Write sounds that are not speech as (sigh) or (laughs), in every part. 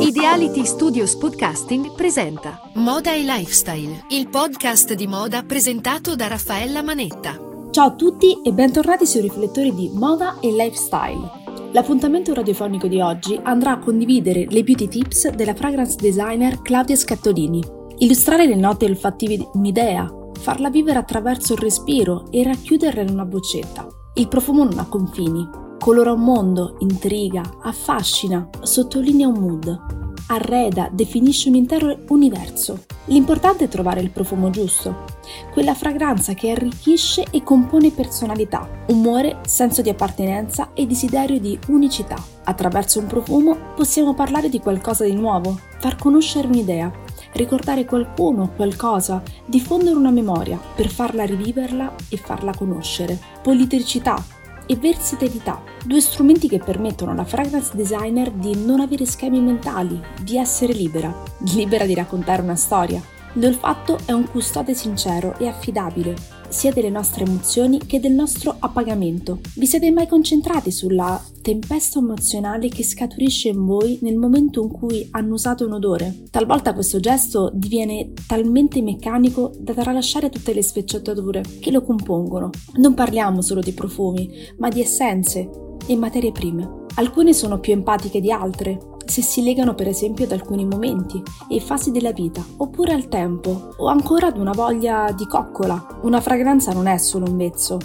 Ideality Studios Podcasting presenta Moda e Lifestyle, il podcast di moda presentato da Raffaella Manetta. Ciao a tutti e bentornati sui riflettori di Moda e Lifestyle. L'appuntamento radiofonico di oggi andrà a condividere le beauty tips della fragrance designer Claudia Scattolini. Illustrare le note olfattive un'idea, farla vivere attraverso il respiro e racchiuderla in una boccetta. Il profumo non ha confini, colora un mondo, intriga, affascina, sottolinea un mood, arreda, definisce un intero universo. L'importante è trovare il profumo giusto, quella fragranza che arricchisce e compone personalità, umore, senso di appartenenza e desiderio di unicità. Attraverso un profumo possiamo parlare di qualcosa di nuovo, far conoscere un'idea, ricordare qualcuno qualcosa, diffondere una memoria per farla riviverla e farla conoscere. Politricità, e versatilità, due strumenti che permettono alla fragrance designer di non avere schemi mentali, di essere libera, (laughs) libera di raccontare una storia. L'olfatto è un custode sincero e affidabile, sia delle nostre emozioni che del nostro appagamento. Vi siete mai concentrati sulla tempesta emozionale che scaturisce in voi nel momento in cui hanno usato un odore? Talvolta questo gesto diviene talmente meccanico da tralasciare tutte le sfaccettature che lo compongono. Non parliamo solo di profumi, ma di essenze e materie prime. Alcune sono più empatiche di altre, se si legano per esempio ad alcuni momenti e fasi della vita, oppure al tempo, o ancora ad una voglia di coccola. Una fragranza non è solo un vezzo,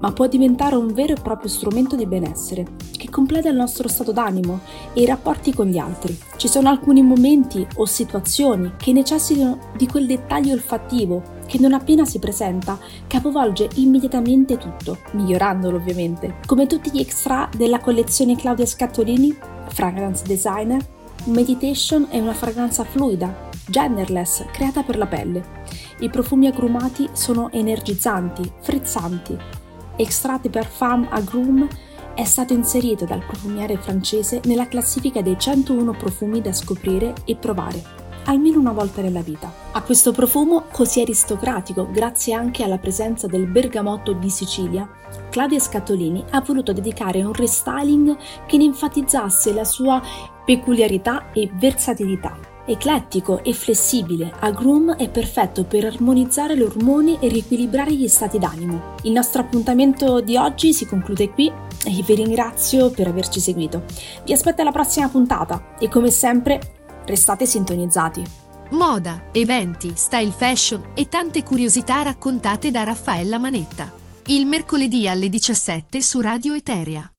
ma può diventare un vero e proprio strumento di benessere, che completa il nostro stato d'animo e i rapporti con gli altri. Ci sono alcuni momenti o situazioni che necessitano di quel dettaglio olfattivo che non appena si presenta capovolge immediatamente tutto, migliorandolo ovviamente. Come tutti gli extra della collezione Claudia Scattolini, Fragrance Designer, Meditation è una fragranza fluida, genderless, creata per la pelle. I profumi agrumati sono energizzanti, frizzanti. Extrait Parfum Agrume è stato inserito dal profumiere francese nella classifica dei 101 profumi da scoprire e provare almeno una volta nella vita. A questo profumo così aristocratico, grazie anche alla presenza del bergamotto di Sicilia, Claudia Scattolini ha voluto dedicare un restyling che ne enfatizzasse la sua peculiarità e versatilità. Eclettico e flessibile, Agrum è perfetto per armonizzare gli ormoni e riequilibrare gli stati d'animo. Il nostro appuntamento di oggi si conclude qui e vi ringrazio per averci seguito. Vi aspetto alla prossima puntata e come sempre Restate sintonizzati. Moda, eventi, style fashion e tante curiosità raccontate da Raffaella Manetta. Il mercoledì alle 17 su Radio Eteria.